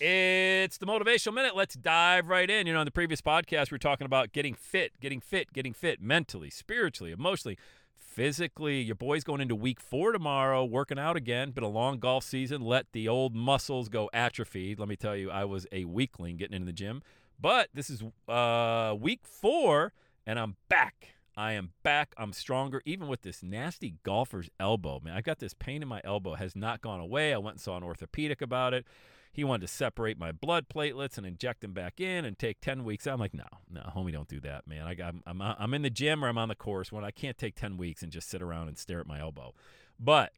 It's the motivational minute. Let's dive right in. You know, in the previous podcast, we were talking about getting fit, getting fit, getting fit mentally, spiritually, emotionally, physically. Your boy's going into week four tomorrow, working out again. Been a long golf season. Let the old muscles go atrophied. Let me tell you, I was a weakling getting into the gym. But this is uh, week four, and I'm back. I am back. I'm stronger, even with this nasty golfer's elbow. Man, I got this pain in my elbow. Has not gone away. I went and saw an orthopedic about it. He wanted to separate my blood platelets and inject them back in and take 10 weeks. I'm like, no, no, homie, don't do that, man. I got, I'm, I'm in the gym or I'm on the course when I can't take 10 weeks and just sit around and stare at my elbow. But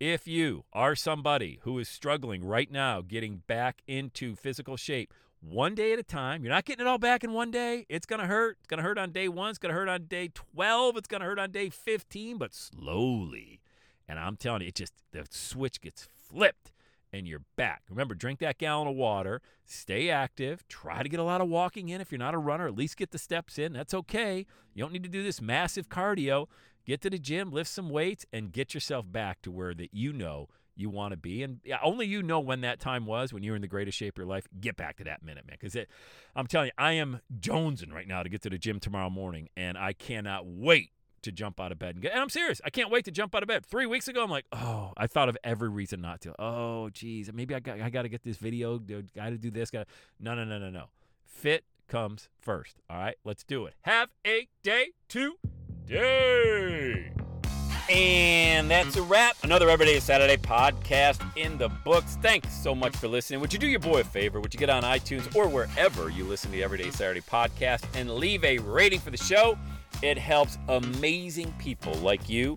if you are somebody who is struggling right now getting back into physical shape, one day at a time. You're not getting it all back in one day. It's going to hurt. It's going to hurt on day one. It's going to hurt on day 12. It's going to hurt on day 15, but slowly. And I'm telling you, it just, the switch gets flipped and you're back. Remember, drink that gallon of water, stay active, try to get a lot of walking in. If you're not a runner, at least get the steps in. That's okay. You don't need to do this massive cardio. Get to the gym, lift some weights, and get yourself back to where that you know you want to be. And only you know when that time was when you were in the greatest shape of your life. Get back to that minute, man. Because I'm telling you, I am jonesing right now to get to the gym tomorrow morning, and I cannot wait to jump out of bed and get. And I'm serious. I can't wait to jump out of bed. Three weeks ago, I'm like, oh, I thought of every reason not to. Oh, geez, maybe I got I got to get this video. Got to do this. Got no, no, no, no, no. Fit comes first. All right, let's do it. Have a day today. And that's a wrap. Another Everyday Saturday podcast in the books. Thanks so much for listening. Would you do your boy a favor? Would you get on iTunes or wherever you listen to the Everyday Saturday podcast and leave a rating for the show? It helps amazing people like you